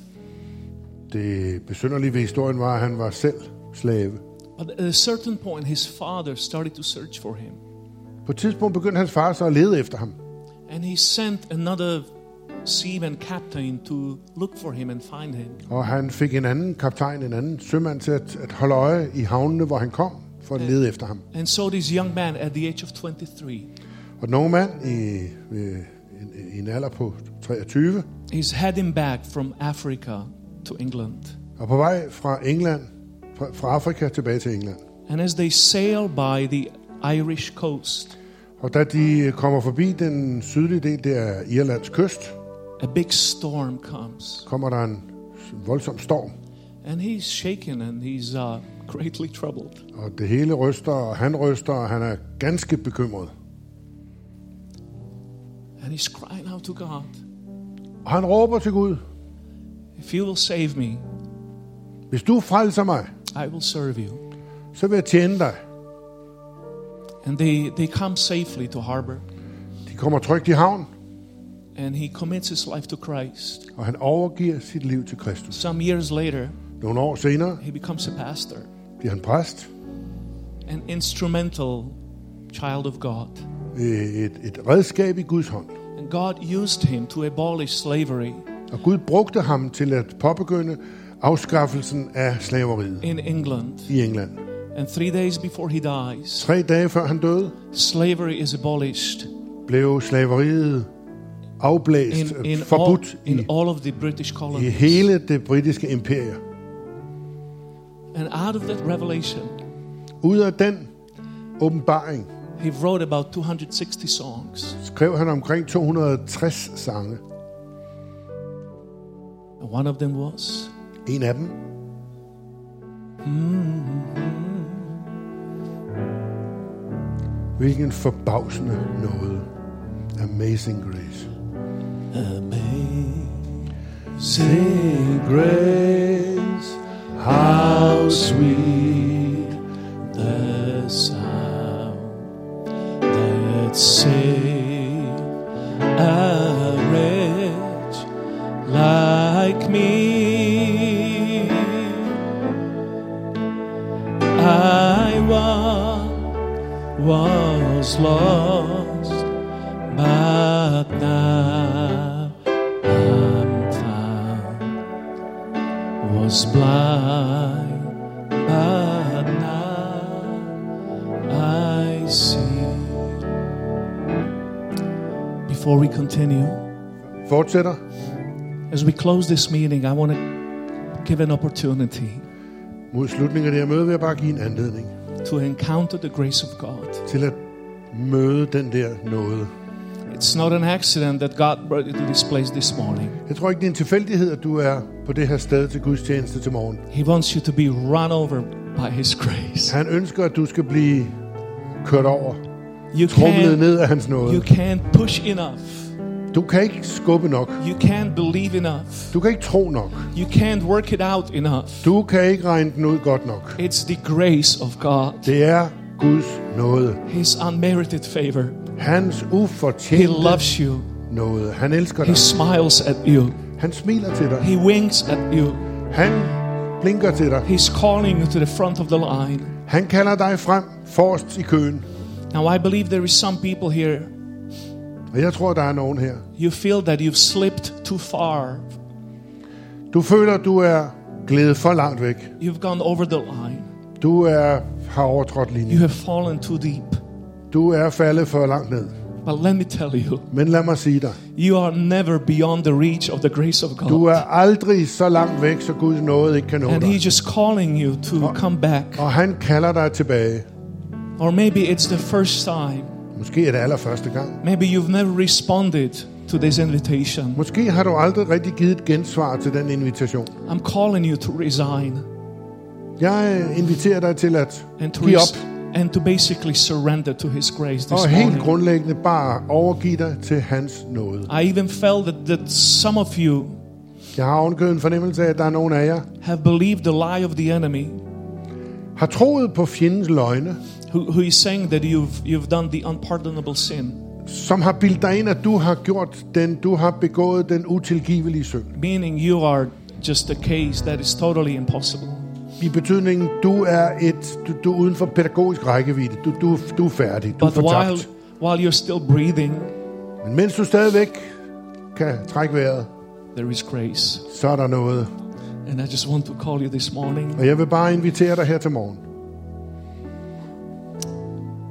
Det besynderlige ved historien var, at han var selv slave. But at a certain point, his father started to search for him. På et tidspunkt begyndte hans far så at lede efter ham. And he sent another seaman captain to look for him and find him. Og han fik en anden kaptajn, en anden sømand til at, at holde øje i havnene, hvor han kom, for at lede efter ham. And so this young man at the age of 23 Og den unge mand i, i, i en alder på 23, is heading back from Africa to England. og på vej fra England, fra, fra Afrika tilbage til England. And as they sail by the Irish coast, Og da de kommer forbi den sydlige del, det er Irlands kyst, a big storm comes. kommer der en voldsom storm. And he's shaken and he's uh, greatly troubled. Og det hele ryster, og han ryster, og han er ganske bekymret. And he's crying out to God, Og han råber til Gud, If you will save me, hvis du frelser mig, I will serve you. så vil jeg tjene dig. And they, they come safely to harbor. De kommer trygt i havn, And he commits his life to Christ. og han overgiver sit liv til Kristus. Some years later, Nogle år senere he becomes a pastor, bliver han præst, an instrumental child of God. et, et redskab i Guds hånd. And God used him to abolish slavery Og Gud brugte ham til at påbegynde afskaffelsen af slaveriet in England. i England. And three days before he dies, Tre dage før han døde, slavery is abolished blev slaveriet afblæst, in, in, all, forbudt in i, all of the British i colonies. hele det britiske imperium. And out of that revelation, Ud af den åbenbaring he wrote about 260 songs. skrev han omkring 260 sange. And one of them was, En af dem, hvilken forbavsende nåde. Amazing grace. Amazing grace, how sweet the sound that saved was lost, but now I'm found. Was blind, but now I see. Before we continue, Fortsætter. as we close this meeting, I want to give an opportunity Mod slutningen af det her møde vil jeg bare give en anledning to encounter the grace of God. til at møde den der nåde. It's not an accident that God brought you to this place this morning. Jeg tror ikke, det er en tilfældighed, at du er på det her sted til Guds tjeneste til morgen. He wants you to be run over by His grace. Han ønsker, at du skal blive kørt over, You trumlet can't, ned af hans you nåde. can't push enough. Du kan ikke skubbe nok. You can't believe enough. Du kan ikke tro nok. You can't work it out enough. Du kan ikke regne den ud godt nok. It's the grace of God, Det er Guds nåde. His unmerited favor. Hans He loves you. nåde. Han elsker He smiles at you. Han smiler til dig. He winks at you. Han blinker til dig. He's calling you to the front of the line. Han kalder dig frem forrest i køen. Now, I believe there is some people here. Og jeg tror, der er nogen her. You feel that you've slipped too far. Du føler, du er glædet for langt væk. You've gone over the line. Du er, har overtrådt You linjen. have fallen too deep. Du er faldet for langt ned. But let me tell you, Men lad mig sige dig. you are never beyond the reach of the grace of Du God. er aldrig så langt væk, så Guds nåde ikke kan nå And dig. He's just calling you to come back. Og han kalder dig tilbage. Or maybe it's the first time. Måske er det allerførste gang. Maybe you've never responded to this invitation. Måske har du aldrig rigtig givet et gensvar til den invitation. I'm calling you to resign Jeg inviterer dig til at and to, give op. and to basically surrender to His grace this Og helt morning. grundlæggende bare overgive dig til hans nåde. I even felt that, that some of you Jeg har ovenkøbet en fornemmelse af, at der er nogen af jer, have believed the lie of the enemy, har troet på fjendens løgne, who, who is saying that you've, you've done the unpardonable sin, som har bildt dig ind, at du har gjort den, du har begået den utilgivelige synd. meaning you are just a case that is totally impossible. I betydningen, du er et, du, du er uden for pædagogisk rækkevidde. Du, du, du er færdig. Du er But while, fortabt. while you're still breathing, Men mens du stadigvæk kan trække vejret, there is grace. så er der noget. And I just want to call you this morning. Og jeg vil bare invitere dig her til morgen.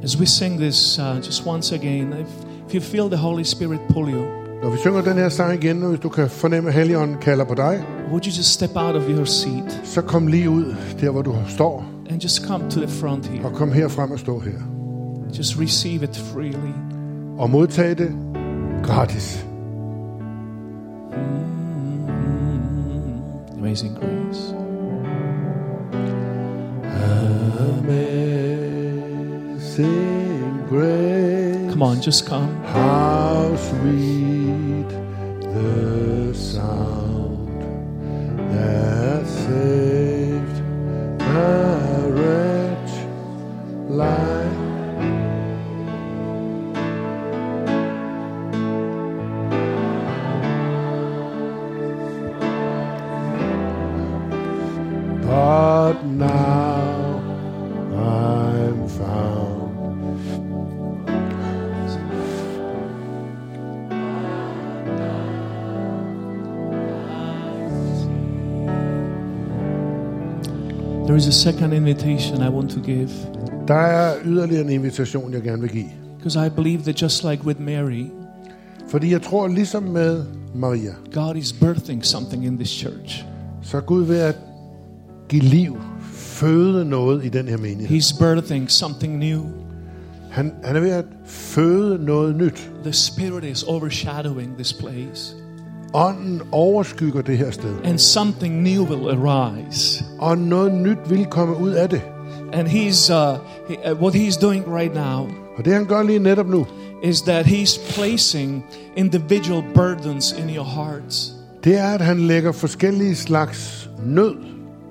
As we sing this uh, just once again, if, if you feel the Holy Spirit pull you, Når vi synger den her sang igen, og hvis du kan fornemme, at Helligånden kalder på dig, would you just step out of your seat så kom lige ud der, hvor du står, and just come to the front here? og kom her frem og stå her. Just receive it freely. Og modtag det gratis. Mm-hmm. Amazing grace. Amazing grace. Come on, just come. How sweet the sound that saved a wretch There is a second invitation I want to give Der er yderligere en invitation, jeg gerne vil give. because I believe that just like with Mary, Fordi jeg tror, ligesom med Maria, God is birthing something in this church. så Gud ved at give liv, føde noget i den her menighed. He's birthing something new. Han, han er ved at føde noget nyt. The Spirit is overshadowing this place, Ånden overskygger det her sted. and something new will arise. Og noget nyt vil komme ud af det. And He's uh, he, uh, what He's doing right now Og det han gør lige netop nu, is that He's placing individual burdens in your hearts, det er, at han lægger forskellige slags nød,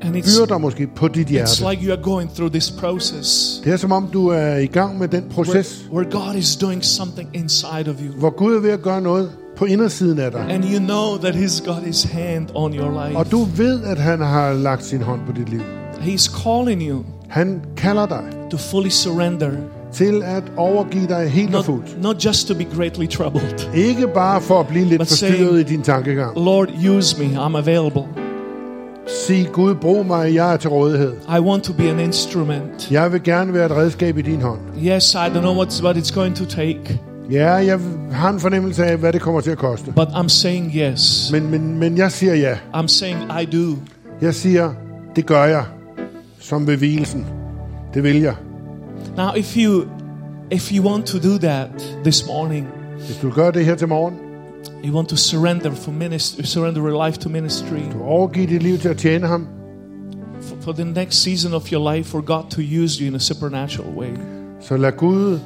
and it's byrder måske på dit it's hjerte. like you are going through this process Det er som om, du er i gang med den where, proces, where God is doing something inside of you. hvor Gud er ved at gøre noget på indersiden af dig. And you know that He's got His hand on your life. Og du ved, at han har lagt sin hånd på dit liv. He's calling you Han kalder dig to fully surrender, til at overgive dig helt og not, fuldt. not just to be greatly troubled. Ikke bare for at blive lidt But forstyrret saying- i din tankegang. Lord, use me. I'm available. Sig, Gud, brug mig, jeg er til rådighed. I want to be an instrument. Jeg vil gerne være et redskab i din hånd. Yes, I don't know what's, what it's going to take, Ja, jeg har en fornemmelse af, hvad det kommer til at koste. but I'm saying yes. Men, men, men jeg siger ja. I'm saying I do. Jeg siger, det gør jeg. Som ved. Det vil jeg. Now, if you if you want to do that this morning, Hvis du gør det her til morgen, you want to surrender for ministry, surrender your life to ministry du overgiver dit liv til at tjene ham, for, for the next season of your life, for God to use you in a supernatural way. så lad Gud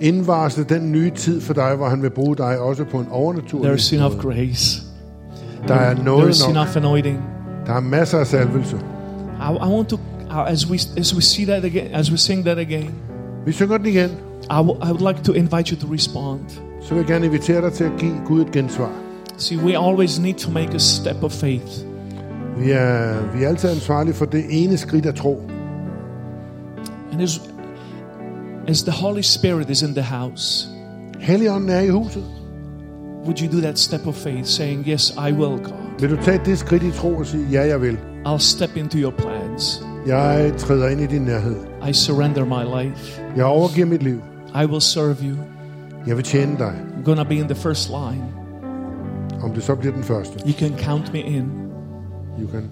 indvarsle den nye tid for dig, hvor han vil bruge dig også på en overnaturlig There's enough måde. grace. Der er noget There's nok. enough anointing. Der er masser af salvelse. I, I want to, uh, as we as we see that again, as we sing that again, Vi synger den igen. I, w- I would like to invite you to respond. Så vil jeg gerne invitere dig til at give Gud et gensvar. See, we always need to make a step of faith. Vi er, vi er altid ansvarlige for det ene skridt af tro. And as, as the Holy Spirit is in the house, Helligånden er i huset. would you do that step of faith, saying, Yes, I will, God. Vil du tage det skridt i tro og sige, ja, jeg vil. I'll step into your plans. Jeg træder ind i din nærhed. I surrender my life. Jeg overgiver mit liv. I will serve you. Jeg vil tjene dig. I'm going to be in the first line. Om det så bliver den første. You can count me in. You can.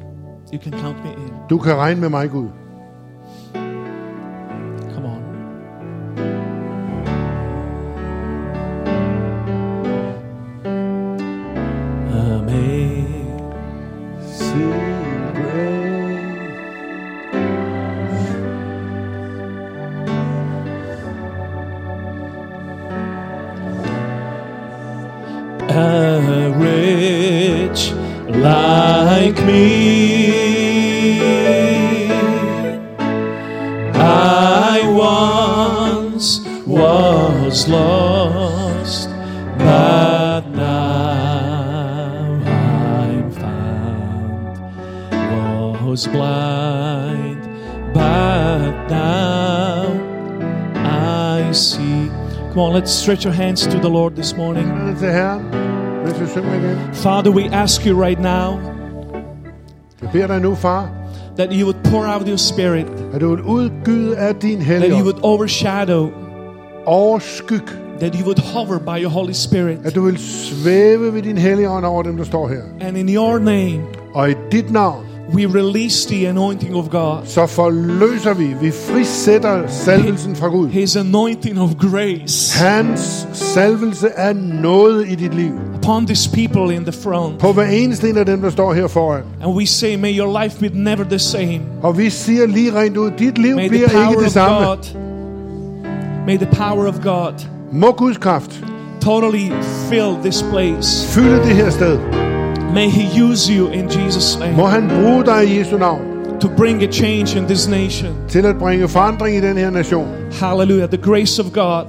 You can count me in. Du kan regne med mig, Gud. Was lost, but now I'm found. Was blind, but now I see. Come on, let's stretch your hands to the Lord this morning. Hænderne til Herren, mens vi synger igen. Father, we ask you right now Jeg beder dig nu, far, that you would pour out your spirit, at du vil udgyde af din that you would overshadow, overskyg, that you would hover by your Holy Spirit. at du vil svæve ved din helligånd over dem, der står her. And in your name, Og i dit navn, we release the anointing of God, så forløser vi, vi frisætter salvelsen fra Gud. His anointing of grace Hans salvelse er noget i dit liv. upon these people in the front. På hver eneste en af dem, der står her foran. And we say, may your life be never the same. Og vi siger lige rent ud, dit liv May bliver ikke det samme. God, may the power of God Må Guds kraft totally fill this place. fylde det her sted. May He use you in Jesus' name. Må han bruge dig i Jesu navn to bring a change in this nation. til at bringe forandring i den her nation. Hallelujah. The grace of God.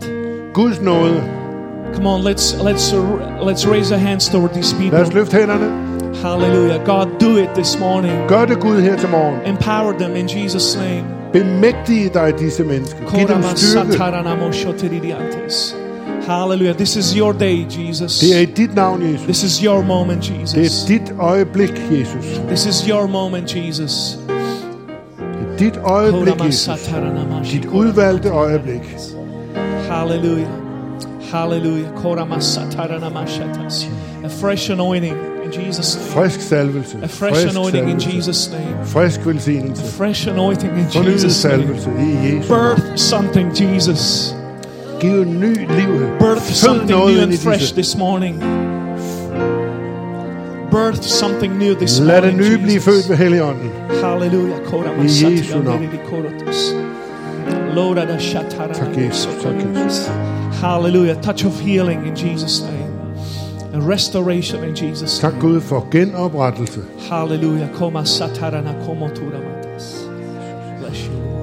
Guds nåde. Come on, let's let's uh, let's raise our hands toward these people. Lad os løfte hænderne. Hallelujah. God, do it this morning. Gør det Gud her til morgen. Empower them in Jesus' name. Bemægtige dig disse mennesker. Giv dem styrke. Hallelujah. This is your day, Jesus. Det er i dit navn, Jesus. This is your moment, Det Jesus. er dit øjeblik, Jesus. This is your moment, Jesus. Det er dit øjeblik, Jesus. Dit udvalgte øjeblik. Hallelujah. Hallelujah. A fresh anointing in Jesus' name. Frisk salvelse. A fresh anointing in. Jesus' name. Frisk velsignelse. Fresh anointing in Fornyet Jesus' name. salvelse i Jesu. Birth something, Jesus. Giv ny liv. Birth Fød something new and fresh this morning. Birth something new this Lad det morning, nye blive født ved Helligånden. Hallelujah. I Jesu navn. Lord, I shut Tak, Jesus. Tak, Jesus. Hallelujah. Touch of healing in Jesus' name. And restoration in Jesus' Tak name. Gud for genoprettelse. Hallelujah. Koma satarana komo turamatas. Bless you, Lord.